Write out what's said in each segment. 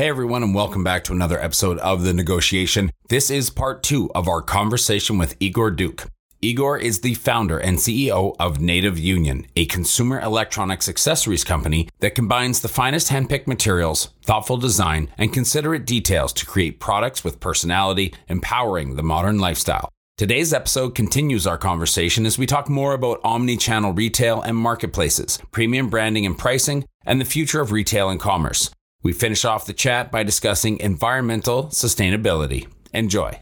Hey everyone, and welcome back to another episode of The Negotiation. This is part two of our conversation with Igor Duc. Igor is the founder and CEO of Native Union, a consumer electronics accessories company that combines the finest handpicked materials, thoughtful design, and considerate details to create products with personality, empowering the modern lifestyle. Today's episode continues our conversation as we talk more about omni channel retail and marketplaces, premium branding and pricing, and the future of retail and commerce. We finish off the chat by discussing environmental sustainability. Enjoy.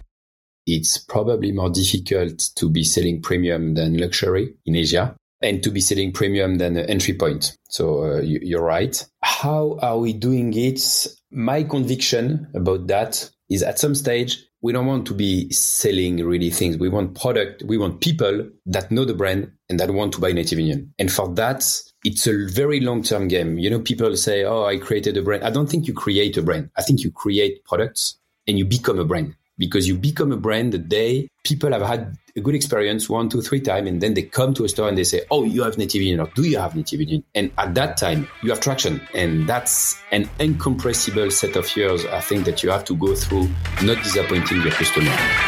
It's probably more difficult to be selling premium than luxury in Asia and to be selling premium than entry point. So uh, you, are right. How are we doing it? My conviction about that is at some stage, we don't want to be selling really things. We want product. We want people that know the brand and that want to buy Native Union. And for that, it's a very long term game. You know, people say, Oh, I created a brand. I don't think you create a brand. I think you create products and you become a brand because you become a brand the day people have had a good experience one, two, three times, and then they come to a store and they say, "Oh, you have Native Union, or do you have Native Union?" And at that time, you have traction, and that's an incompressible set of years. I think that you have to go through, not disappointing your customer.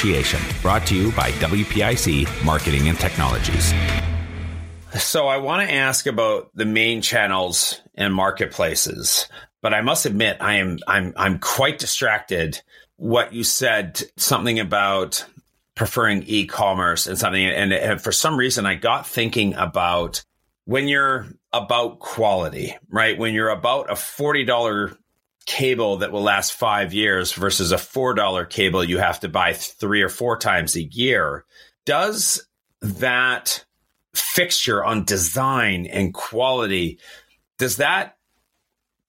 Negotiation, brought to you by WPIC Marketing and Technologies. So, I want to ask about the main channels and marketplaces, but I must admit I am I'm I'm quite distracted. What you said, something about preferring e-commerce and something, and, and for some reason I got thinking about when you're about quality, right? When you're about a forty dollar cable that will last five years versus a $4 cable you have to buy three or four times a year. Does that fixture on design and quality, does that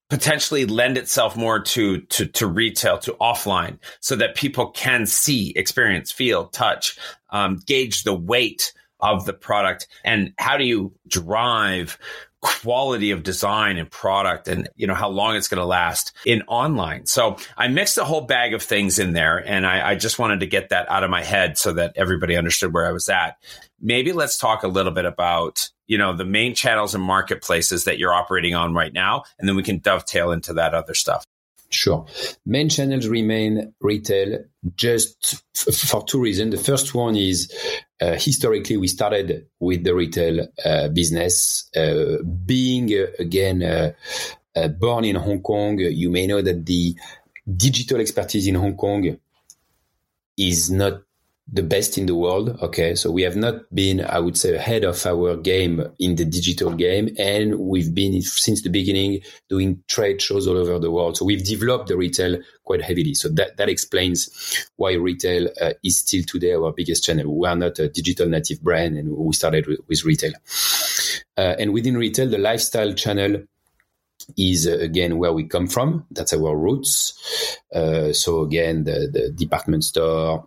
potentially lend itself more to, to, to retail, to offline, so that people can see, experience, feel, touch, um, gauge the weight of the product? And how do you drive quality of design and product and you know how long it's going to last in online. So i mixed a whole bag of things in there and I, I, just wanted to get that out of my head so that everybody understood where i was at. Maybe let's talk a little bit about you know the main channels and marketplaces that you're operating on right now and then we can dovetail into that other stuff Sure. Main channels remain retail just f- for two reasons. The first one is uh, historically we started with the retail uh, business. Uh, being uh, again uh, uh, born in Hong Kong, you may know that the digital expertise in Hong Kong is not the best in the world. Okay. So we have not been, I would say, ahead of our game in the digital game. And we've been since the beginning doing trade shows all over the world. So we've developed the retail quite heavily. So that, that explains why retail uh, is still today our biggest channel. We are not a digital native brand and we started with, with retail. Uh, and within retail, the lifestyle channel is uh, again where we come from. That's our roots. Uh, so again, the, the department store,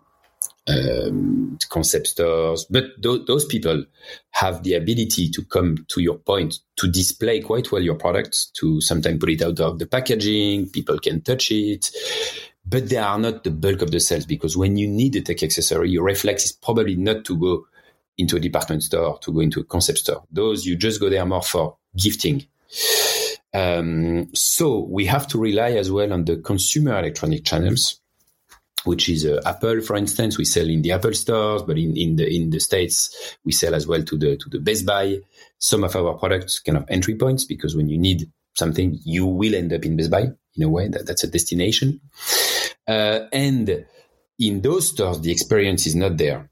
um, concept stores, but th- those people have the ability to come to your point to display quite well your product, to sometimes put it out of the packaging, people can touch it, but they are not the bulk of the sales because when you need a tech accessory, your reflex is probably not to go into a department store, to go into a concept store. Those you just go there more for gifting. Um, so we have to rely as well on the consumer electronic channels which is uh, Apple, for instance. We sell in the Apple stores, but in, in the in the states we sell as well to the to the Best Buy. Some of our products kind of entry points because when you need something, you will end up in Best Buy in a way. That, that's a destination, uh, and in those stores, the experience is not there.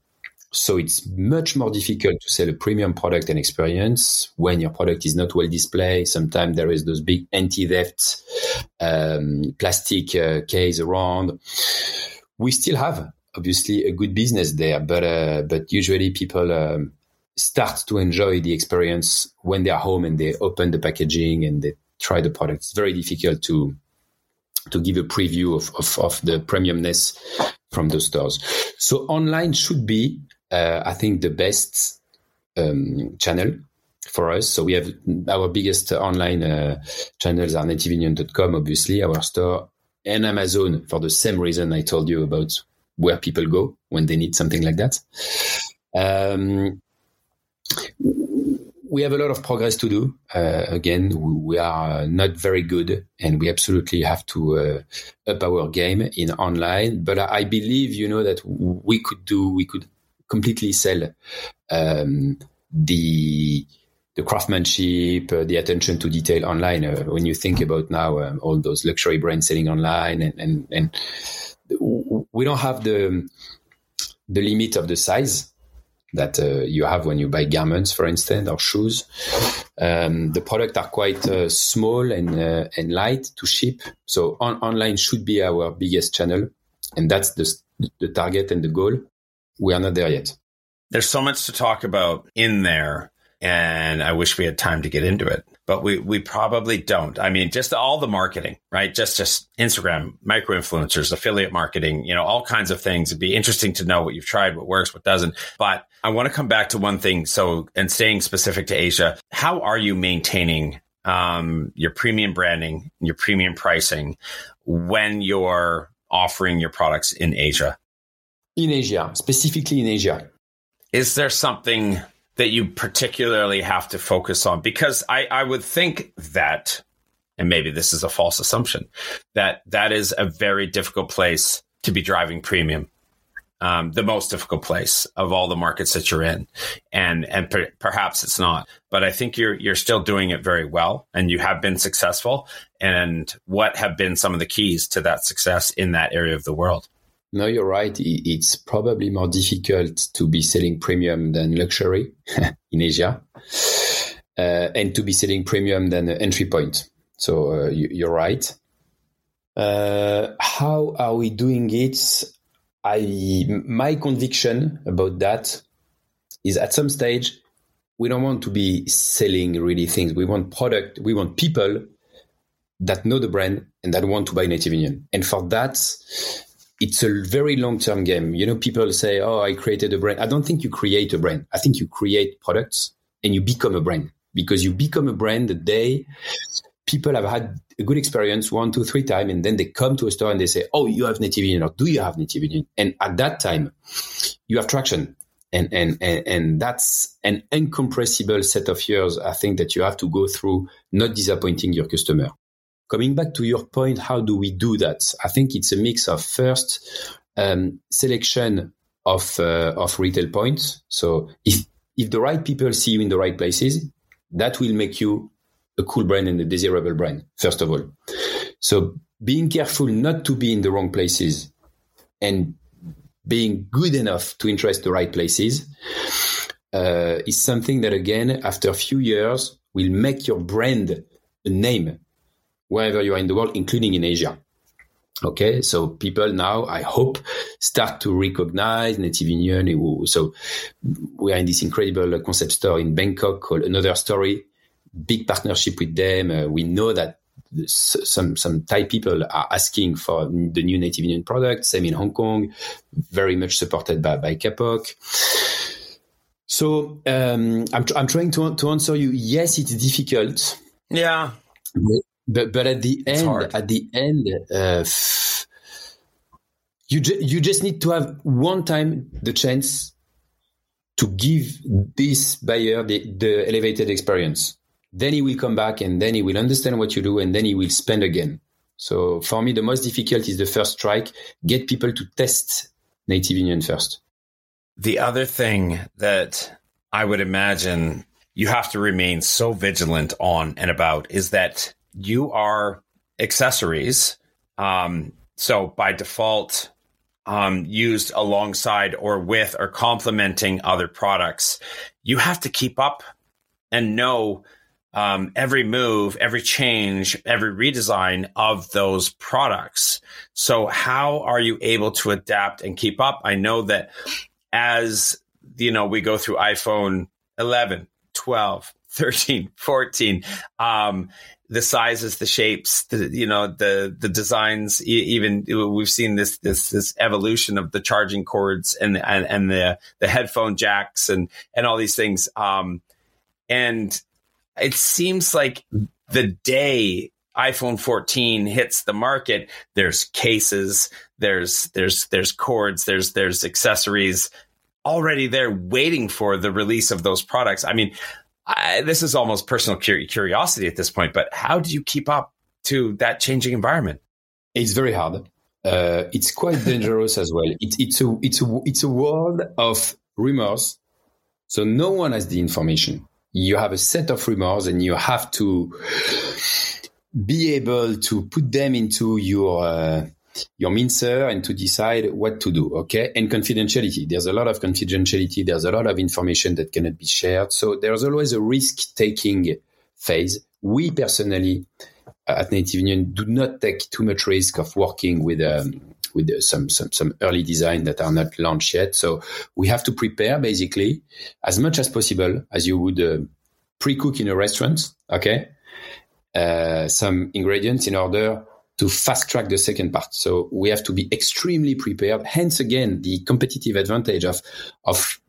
So it's much more difficult to sell a premium product and experience when your product is not well displayed. Sometimes there is those big anti-theft um, plastic uh, case around. We still have obviously a good business there, but uh, but usually people um, start to enjoy the experience when they are home and they open the packaging and they try the product. It's very difficult to to give a preview of, of, of the premiumness from the stores. So online should be uh, I think, the best um, channel for us. So we have our biggest online uh, channels are nativeunion.com, obviously, our store, and Amazon for the same reason I told you about where people go when they need something like that. Um, we have a lot of progress to do. Uh, again, we are not very good, and we absolutely have to uh, up our game in online. But I believe, you know, that we could do, we could completely sell um, the the craftsmanship, uh, the attention to detail online. Uh, when you think about now um, all those luxury brands selling online, and, and and we don't have the the limit of the size that uh, you have when you buy garments, for instance, or shoes. Um, the products are quite uh, small and uh, and light to ship, so on- online should be our biggest channel, and that's the the target and the goal we are not there yet. There's so much to talk about in there, and I wish we had time to get into it, but we we probably don't. I mean, just all the marketing, right? Just just Instagram, micro influencers, affiliate marketing, you know, all kinds of things. It'd be interesting to know what you've tried, what works, what doesn't. But I want to come back to one thing. So, and staying specific to Asia, how are you maintaining um, your premium branding, your premium pricing when you're offering your products in Asia? in Asia, specifically in Asia. Is there something that you particularly have to focus on? Because I, I would think that, and maybe this is a false assumption, that that is a very difficult place to be driving premium. Um, the most difficult place of all the markets that you're in, and and per- perhaps it's not, but I think you're you're still doing it very well, and you have been successful. And what have been some of the keys to that success in that area of the world? No, you're right. It's probably more difficult to be selling premium than luxury in Asia, uh, and to be selling premium than entry point. So uh, you, are right. Uh, how are we doing it? I my conviction about that is at some stage we don't want to be selling really things. We want product. We want people that know the brand and that want to buy Native Union. And for that, it's a very long term game. You know, people say, Oh, I created a brand. I don't think you create a brand. I think you create products and you become a brand because you become a brand the day people have had a good experience one, two, three times, and then they come to a store and they say, Oh, you have native union or do you have native union? And at that time, you have traction. And, and, and, and that's an incompressible set of years, I think, that you have to go through, not disappointing your customer. Coming back to your point, how do we do that? I think it's a mix of first um, selection of uh, of retail points. So if if the right people see you in the right places, that will make you a cool brand and a desirable brand. First of all, so being careful not to be in the wrong places and being good enough to interest the right places uh, is something that again after a few years will make your brand a name wherever you are in the world, including in Asia. Okay, so people now, I hope, start to recognize Native Union. So we are in this incredible concept store in Bangkok called Another Story. Big partnership with them. Uh, we know that some some Thai people are asking for the new Native Union product. Same in Hong Kong, very much supported by by Kapok. So um, I'm I'm trying to to answer you. Yes, it's difficult. Yeah. But but at the it's end, hard. at the end, uh, you ju- you just need to have one time the chance to give this buyer the, the elevated experience. Then he will come back and then he will understand what you do and then he will spend again. So for me, the most difficult is the first strike. Get people to test Native Union first. The other thing that I would imagine you have to remain so vigilant on and about is that you are accessories. Um, so by default, um, used alongside or with or complementing other products, you have to keep up and know um, every move, every change, every redesign of those products. So, how are you able to adapt and keep up? I know that as you know, we go through iPhone 11, 12, 13, 14. Um, the sizes, the shapes, the, you know, the, the designs, even we've seen this, this, this evolution of the charging cords and, and, and the, the headphone jacks and, and all these things. Um, and it seems like the day iPhone 14 hits the market, there's cases, there's, there's, there's cords, there's, there's accessories already there waiting for the release of those products. I mean, I, this is almost personal curiosity at this point, but how do you keep up to that changing environment? It's very hard. Uh, it's quite dangerous as well. It, it's a it's a it's a world of rumors, so no one has the information. You have a set of rumors, and you have to be able to put them into your uh, your mincer and to decide what to do. Okay. And confidentiality. There's a lot of confidentiality. There's a lot of information that cannot be shared. So there's always a risk taking phase. We personally uh, at Native Union do not take too much risk of working with, um, with some, some, some early design that are not launched yet. So we have to prepare basically as much as possible as you would uh, pre-cook in a restaurant. Okay. Uh, some ingredients in order to fast track the second part. So we have to be extremely prepared. Hence, again, the competitive advantage of of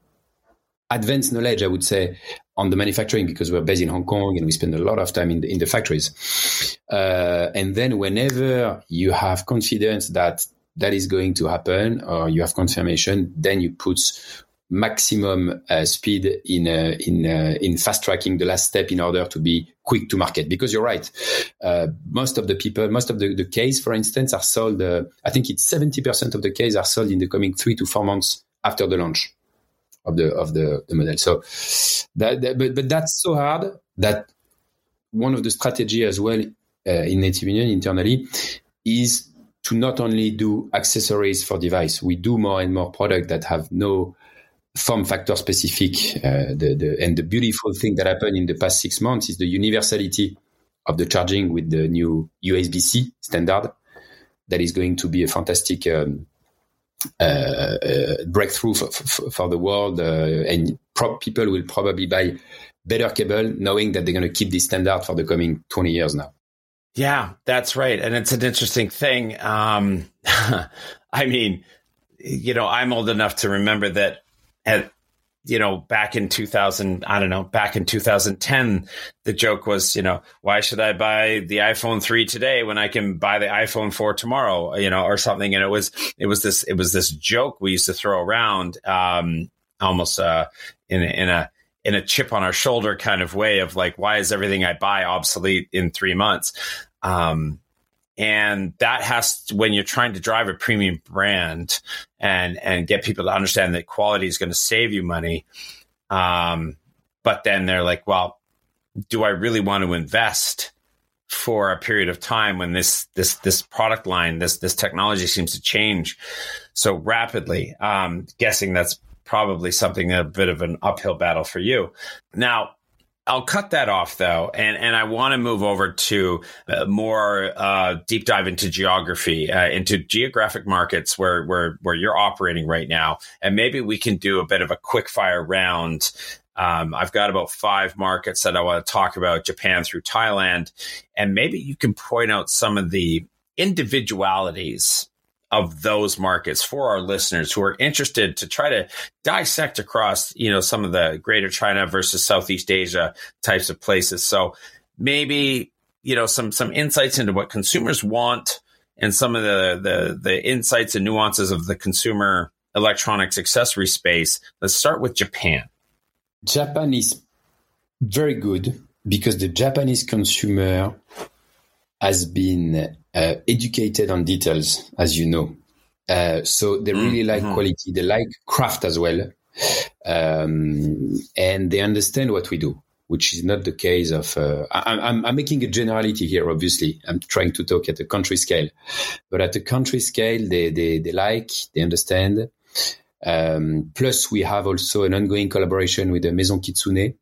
advanced knowledge, I would say, on the manufacturing because we're based in Hong Kong and we spend a lot of time in the, in the factories. Uh, and then whenever you have confidence that that is going to happen or you have confirmation, then you put maximum uh, speed in uh, in uh, in fast tracking the last step in order to be quick to market. Because you're right uh, most of the people most of the, the case for instance are sold uh, i think it's 70% of the case are sold in the coming 3 to 4 months after the launch of the of the, the model. So that, that, but but that's so hard that one of the strategy as well uh, in native union internally is to not only do accessories for device. We do more and more product that have no form factor specific. Uh, the, the, and the beautiful thing that happened in the past six months is the universality of the charging with the new USB C standard. That is going to be a fantastic um, uh, uh, breakthrough for, for, for, the world. Uh, and pro- people will probably buy better cable knowing that they're going to keep this standard for the coming 20 years now. Yeah, that's right. And it's an interesting thing. Um, I mean, you know, I'm old enough to remember that at you know, back in 2000, I don't know, back in 2010, the joke was, you know, why should I buy the iPhone 3 today when I can buy the iPhone 4 tomorrow, you know, or something. And it was, it was this, it was this joke we used to throw around, um, almost, uh, in, in a, in a chip on our shoulder kind of way of like, why is everything I buy obsolete in three months? Um, and that has to, when you're trying to drive a premium brand and and get people to understand that quality is going to save you money um, but then they're like well do i really want to invest for a period of time when this this this product line this this technology seems to change so rapidly? Um, guessing that's probably something a bit of an uphill battle for you. Now I'll cut that off though, and and I want to move over to uh, more uh, deep dive into geography, uh, into geographic markets where where where you're operating right now, and maybe we can do a bit of a quick fire round. Um, I've got about five markets that I want to talk about: Japan through Thailand, and maybe you can point out some of the individualities of those markets for our listeners who are interested to try to dissect across, you know, some of the greater China versus Southeast Asia types of places. So maybe, you know, some some insights into what consumers want and some of the the, the insights and nuances of the consumer electronics accessory space. Let's start with Japan. Japan is very good because the Japanese consumer has been uh, educated on details, as you know. Uh, so they really mm-hmm. like quality. They like craft as well. Um, and they understand what we do. which is not the case of. Uh, I, am I'm making a generality here. Obviously, I'm trying to talk at a country scale, but at the country scale, they they, they like, they understand. Um, plus, we have also an ongoing collaboration with the Maison Kitsune,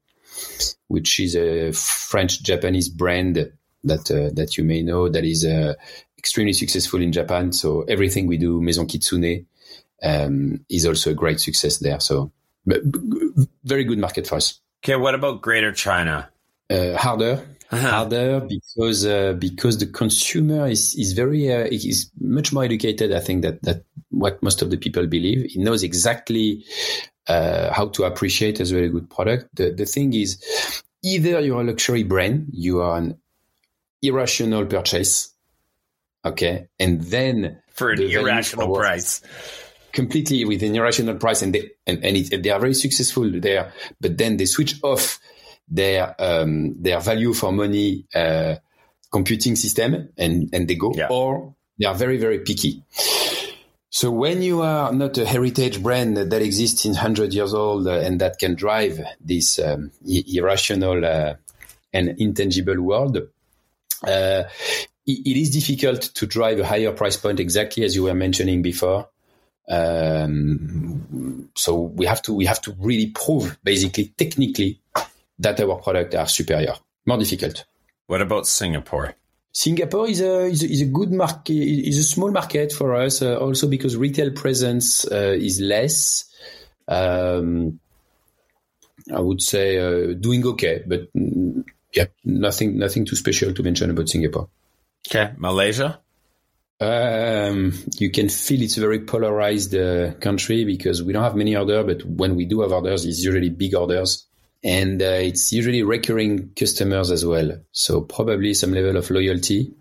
which is a French Japanese brand that uh, that you may know that is uh, extremely successful in Japan. So everything we do, Maison Kitsune, um, is also a great success there. So very good market for us. Okay, what about Greater China? Uh, harder, uh-huh. harder because uh, because the consumer is is very uh, is much more educated. I think that that what most of the people believe. He knows exactly uh, how to appreciate as well a good product. The the thing is, either you're a luxury brand, you are an irrational purchase, okay, and then for an the irrational price. Completely with an irrational price and they and, and it, they are very successful there but then they switch off their um, their value for money uh, computing system and and they go yeah. or they are very very picky. So when you are not a heritage brand that exists in 100 years old uh, and that can drive this um, irrational uh, and intangible world uh, it is difficult to drive a higher price point exactly as you were mentioning before um, so we have to we have to really prove basically technically that our products are superior. More difficult. What about Singapore? Singapore is a, is a, is a good market, is a small market for us, uh, also because retail presence uh, is less. Um, I would say uh, doing okay, but mm, yeah, nothing nothing too special to mention about Singapore. Okay, Malaysia. Um, you can feel it's a very polarized uh, country because we don't have many orders, but when we do have orders, it's usually big orders. And uh, it's usually recurring customers as well. So probably some level of loyalty.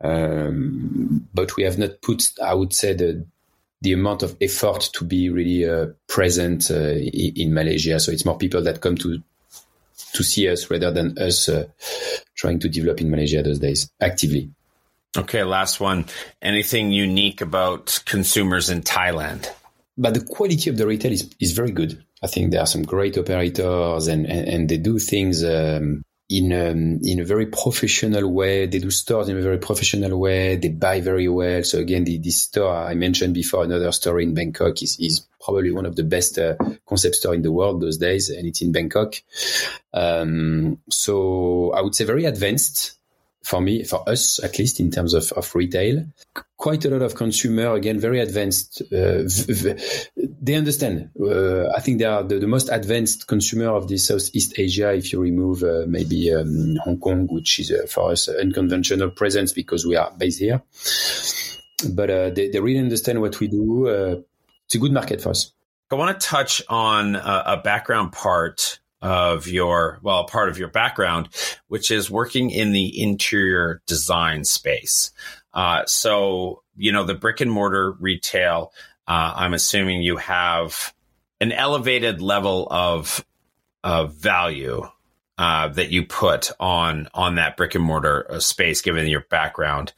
Um, but we have not put, I would say, the the amount of effort to be really uh, present uh, in, in, Malaysia. So it's more people that come to to see us rather than us uh, trying to develop in Malaysia those days actively. Okay, last one. Anything unique about consumers in Thailand? But the quality of the retail is, is very good. I think there are some great operators and, and, and they do things um, in um, in a very professional way. They do stores in a very professional way. They buy very well. So again, the, this store I mentioned before, another store in Bangkok is, is probably one of the best uh, concept store in the world those days, and it's in Bangkok. Um, so I would say very advanced for me, for us at least in terms of, of retail. Quite a lot of consumer, again, very advanced. Uh, v- v- they understand. Uh, I think they are the, the, most advanced consumer of the Southeast Asia. If you remove uh, maybe um, Hong Kong, which is uh, for us unconventional presence because we are based here, but uh, they, they, really understand what we do. Uh, it's a good market for us. I want to touch on a background part of your, well, part of your background, which is working in the interior design space. Uh, so, you know, the brick and mortar retail, uh, I'm assuming you have an elevated level of, of value uh, that you put on on that brick and mortar uh, space, given your background,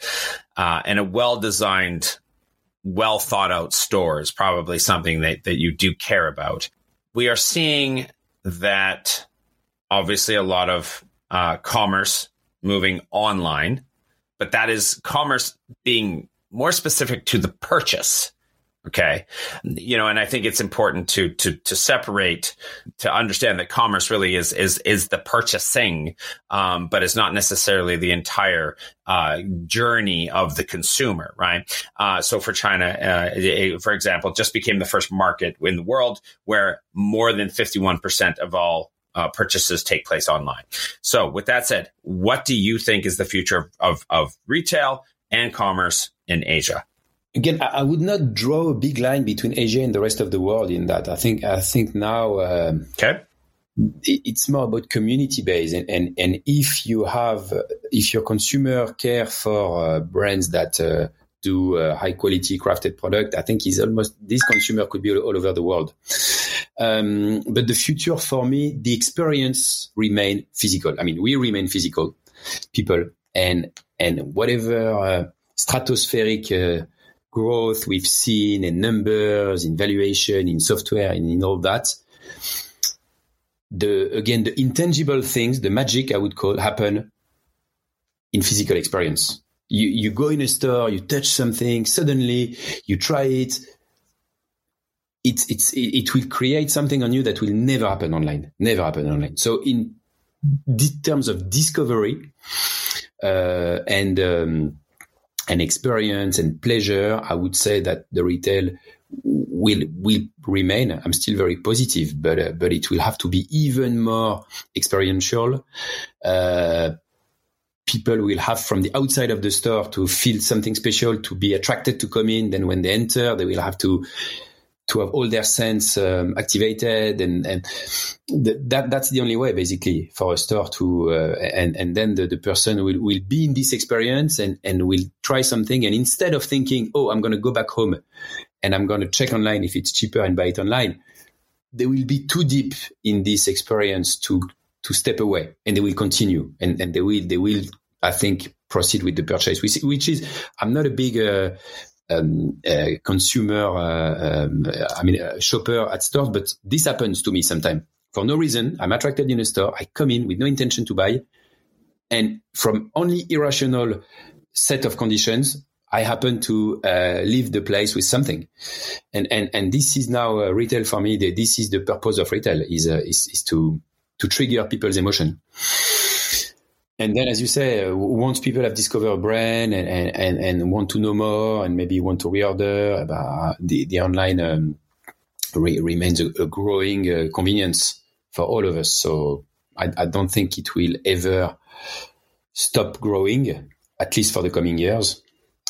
uh, and a well designed, well thought out store is probably something that that you do care about. We are seeing that obviously a lot of uh, commerce moving online, but that is commerce being more specific to the purchase. Okay. You know, and I think it's important to, to, to separate, to understand that commerce really is, is, is the purchasing, um, but it's not necessarily the entire, uh, journey of the consumer, right? Uh, so for China, uh, for example, just became the first market in the world where more than 51% of all uh, purchases take place online. So, with that said, what do you think is the future of, of retail and commerce in Asia? Again, I, would not draw a big line between Asia and the rest of the world in that. I think I think now um, okay. it's more about community based and, and, and if you have if your consumer care for uh, brands that uh, do uh, high quality crafted product i think is almost this consumer could be all, all over the world um, but the future for me the experience remain physical i mean we remain physical people and and whatever uh, stratospheric uh, growth we've seen in numbers, in valuation, in software, and in all that. the again the intangible things, the magic I would call happen in physical experience. You you go in a store, you touch something, suddenly you try it. It's it's it will create something on you that will never happen online. Never happen online. So in terms of discovery uh, and um, and experience and pleasure, I would say that the retail will will remain. I'm still very positive, but uh, but it will have to be even more experiential. Uh, people will have from the outside of the store to feel something special, to be attracted to come in. Then when they enter, they will have to to have all their sense um, activated and and th- that that's the only way basically for a store to uh, and and then the, the person will, will be in this experience and and will try something. And instead of thinking oh i'm going to go back home and i'm going to check online if it's cheaper and buy it online they will be too deep in this experience to to step away and they will continue. And and they will they will i think proceed with the purchase which, which is i'm not a big uh, um, consumer, uh, um, I mean, a shopper at stores, but this happens to me sometimes for no reason. I'm attracted in a store. I come in with no intention to buy. And from only irrational set of conditions, I happen to uh, leave the place with something, and and and this is now uh, retail for me. This is the purpose of retail is uh, is, is to to trigger people's emotion. And then, as you say, uh, once people have discovered a brand and, and, and, want to know more and maybe want to reorder, uh, the, the online um, re- remains a, a growing uh, convenience for all of us. So I, I, don't think it will ever stop growing, at least for the coming years.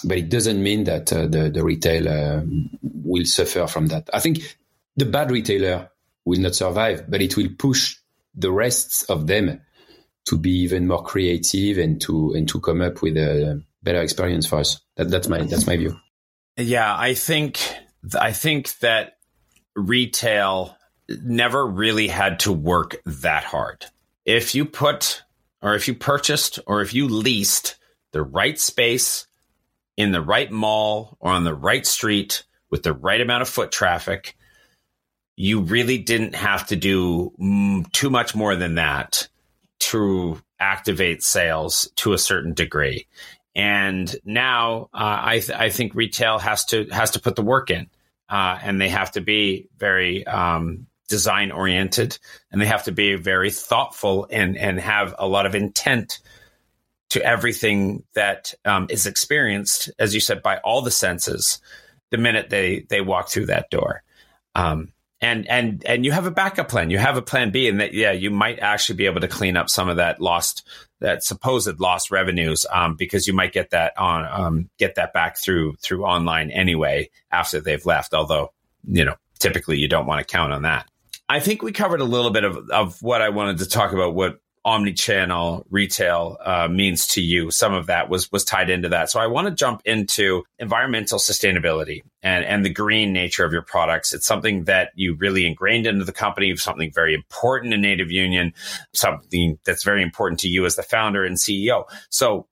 But it doesn't mean that uh, the, the retail uh, will suffer from that. I think the bad retailer will not survive, but it will push the rest of them to be even more creative and to and to come up with a better experience for us. That, that's my that's my view. Yeah, I think I think that retail never really had to work that hard. If you put or if you purchased or if you leased the right space in the right mall or on the right street with the right amount of foot traffic, you really didn't have to do too much more than that to activate sales to a certain degree. And now uh, I, th- I think retail has to has to put the work in, uh, and they have to be very um, design oriented, and they have to be very thoughtful and and have a lot of intent to everything that um, is experienced, as you said, by all the senses the minute they they walk through that door. Um, and and and you have a backup plan. You have a plan B, and that yeah, you might actually be able to clean up some of that lost, that supposed lost revenues, um, because you might get that on um, get that back through through online anyway after they've left. Although you know, typically you don't want to count on that. I think we covered a little bit of of what I wanted to talk about. What omni-channel retail uh, means to you. Some of that was was tied into that. So I want to jump into environmental sustainability and and the green nature of your products. It's something that you really ingrained into the company, something very important in Native Union, something that's very important to you as the founder and CEO. So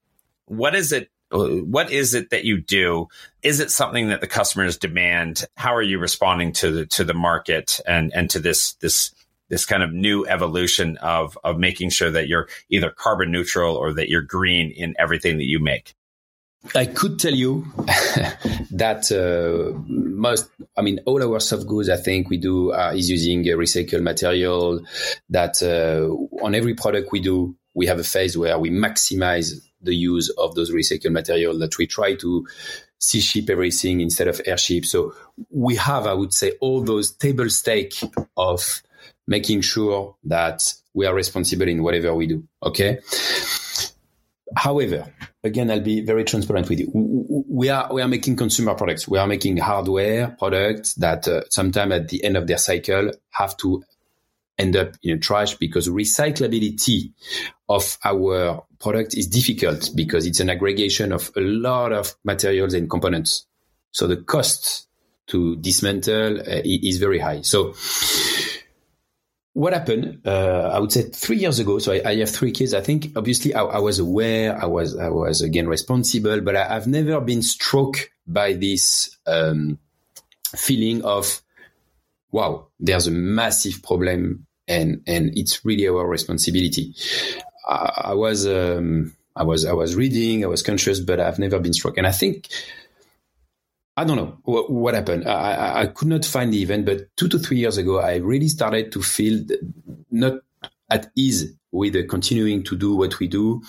what is it what is it that you do? Is it something that the customers demand? How are you responding to the to the market and and to this this this kind of new evolution of of making sure that you're either carbon neutral or that you're green in everything that you make? I could tell you that uh, most, I mean, all our soft goods, I think we do uh, is using recycled material. That uh, on every product we do, we have a phase where we maximize the use of those recycled material. That we try to sea ship everything instead of airship. So we have, I would say, all those table stake of making sure that we are responsible in whatever we do. Okay. However, again, I'll be very transparent with you. We are we are making consumer products. We are making hardware products that uh, sometime at the end of their cycle have to end up in a trash because recyclability of our product is difficult because it's an aggregation of a lot of materials and components. So the cost to dismantle uh, is very high. So what happened? Uh, I would say three years ago. So I, I have three kids. I think obviously I, I, was aware. I was I was again responsible, but I, have never been struck by this um, feeling of wow. There's a massive problem and and it's really our responsibility. I, I was um, I was I was reading, I was conscious, but I've never been struck, and I think. I don't know what, what happened. I, I, could not find the event, but two to three years ago, I really started to feel not at ease with uh, continuing to do what we do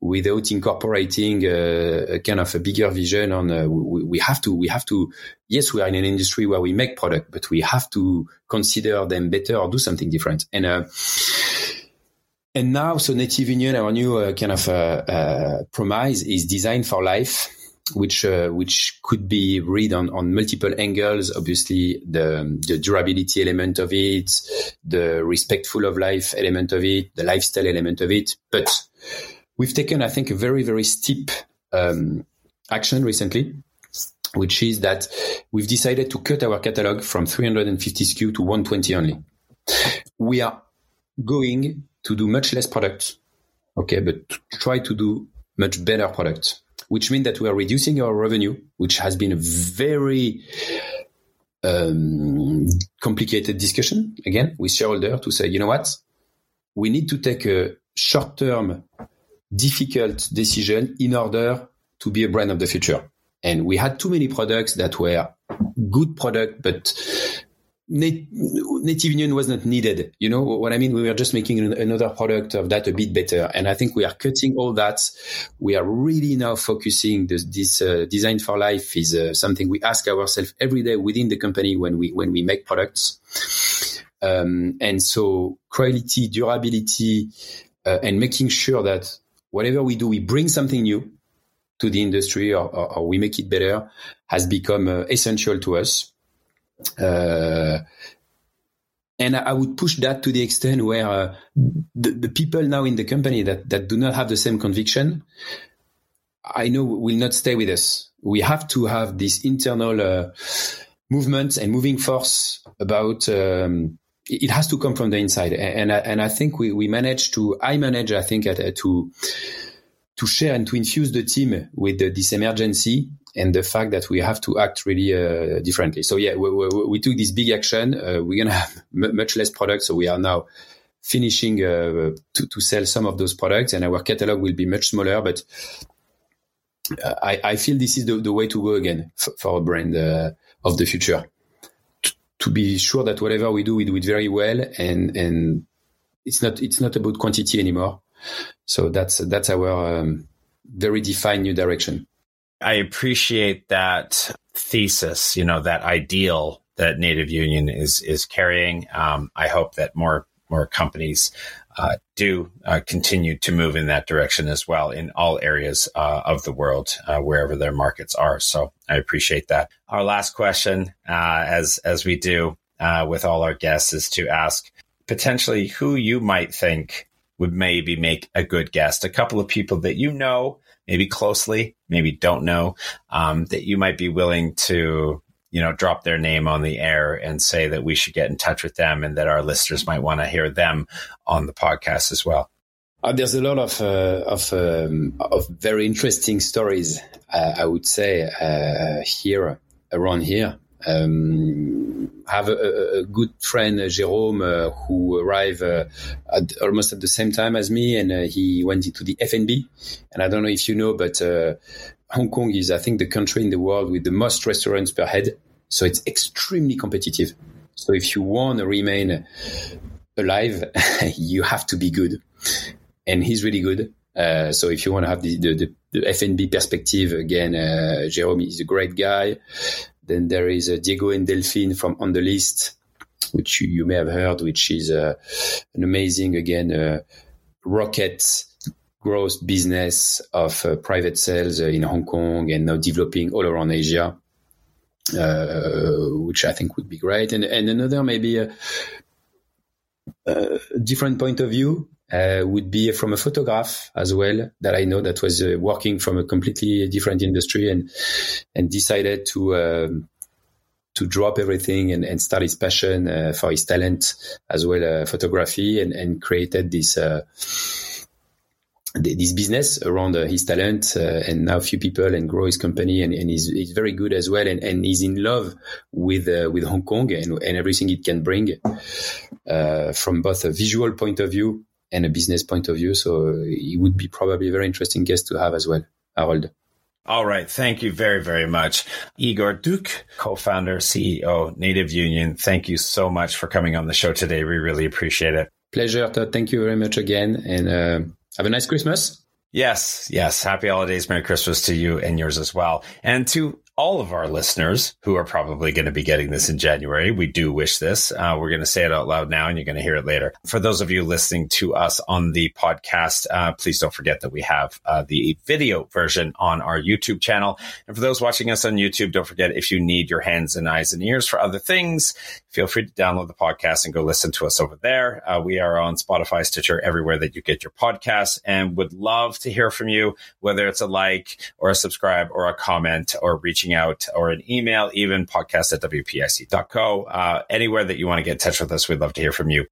without incorporating uh, a kind of a bigger vision on uh, we, we, have to we have to yes we are in an industry where we make product but we have to consider them better or do something different and uh, and now so native union our new uh, kind of uh, promise is designed for life which uh, which could be read on, on multiple angles. Obviously, the the durability element of it, the respectful of life element of it, the lifestyle element of it. But we've taken, I think, a very very steep um, action recently, which is that we've decided to cut our catalog from 350 SKU to 120 only. We are going to do much less products, okay, but try to do much better products which means that we are reducing our revenue, which has been a very um, complicated discussion again with shareholder to say, you know what, we need to take a short-term, difficult decision in order to be a brand of the future. And we had too many products that were good product, but native union was not needed. You know what I mean? We were just making another product of that a bit better. And I think we are cutting all that. We are really now focusing this, this uh, design for life is uh, something we ask ourselves every day within the company when we, when we make products. Um, and so quality, durability, uh, and making sure that whatever we do, we bring something new to the industry or, or, or we make it better has become uh, essential to us. Uh, and I would push that to the extent where uh, the, the, people now in the company that, that do not have the same conviction, I know will not stay with us. We have to have this internal uh, movement and moving force about. Um, it has to come from the inside, and and I, and I think we we manage to. I manage, I think, at, to to share and to infuse the team with the, this emergency and the fact that we have to act really uh, differently. So yeah, we, we, we, took this big action. Uh, we're gonna have m- much less products, so we are now finishing uh, to, to sell some of those products, and our catalog will be much smaller. But uh, I, I feel this is the, the way to go again f- for a brand uh, of the future. To be sure that whatever we do, we do it very well, and and it's not it's not about quantity anymore. So that's that's our um, very defined new direction. I appreciate that thesis, you know, that ideal that Native Union is is carrying. Um, I hope that more more companies uh, do uh, continue to move in that direction as well in all areas uh, of the world, uh, wherever their markets are. So I appreciate that. Our last question, uh, as as we do uh, with all our guests, is to ask potentially who you might think would maybe make a good guest. A couple of people that you know maybe closely, maybe don't know, um, that you might be willing to, you know, drop their name on the air and say that we should get in touch with them and that our listeners might want to hear them on the podcast as well? Uh, there's a lot of uh, of um, of very interesting stories, uh, I would say, uh, here around here. Um, have a, a, good friend, uh, Jerome, uh, who arrived uh, at, almost at the same time as me, and uh, he went into the F&B. I don't know if you know, but uh, Hong Kong is, I think, the country in the world with the most restaurants per head. So it's extremely competitive. So if you want to remain alive, you have to be good. And he's really good. Uh, so if you want to have the, the, the F&B perspective, again, uh, Jerome is a great guy. Then there is uh, Diego and Delphine from On the List, which you, you may have heard, which is uh, an amazing, again, uh, rocket growth business of private sales in Hong Kong and now developing all around Asia, uh, which I think would be great. And, and another maybe a, a different point of view uh, would be from a photograph as well that I know that was uh, working from a completely different industry and and decided to um, to drop everything and, and start his passion uh, for his talent as well uh, photography and, and created this uh, this business around his talent and now a few people and grow his company and, and he's, he's very good as well and, and he's in love with with Hong Kong and, and everything it can bring uh, from both a visual point of view and a business point of view. So he would be probably a very interesting guest to have as well, Harold. All right. Thank you very, very much. Igor Duc, co-founder, CEO, Native Union. Thank you so much for coming on the show today. We really appreciate it. Pleasure. Todd. Thank you very much again. And uh, have a nice Christmas. Yes, yes. Happy holidays. Merry Christmas to you and yours as well. And to all of our listeners who are probably going to be getting this in January. We do wish this. Uh, we're going to say it out loud now and you're going to hear it later. For those of you listening to us on the podcast, uh, please don't forget that we have uh, the video version on our YouTube channel. And for those watching us on YouTube, don't forget if you need your hands and eyes and ears for other things, feel free to download the podcast and go listen to us over there. Uh, we are on Spotify, Stitcher, everywhere that you get your podcasts and would love to hear from you, whether it's a like or a subscribe or a comment or reaching out or an email, even podcast at wpic.co. Uh, anywhere that you want to get in touch with us, we'd love to hear from you.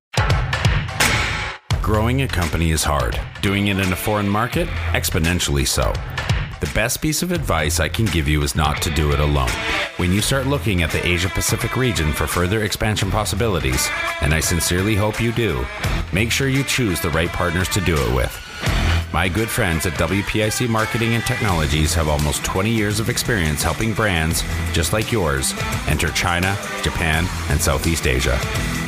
Growing a company is hard. Doing it in a foreign market, exponentially so. The best piece of advice I can give you is not to do it alone. When you start looking at the Asia Pacific region for further expansion possibilities, and I sincerely hope you do, make sure you choose the right partners to do it with. My good friends at WPIC Marketing and Technologies have almost 20 years of experience helping brands, just like yours, enter China, Japan, and Southeast Asia.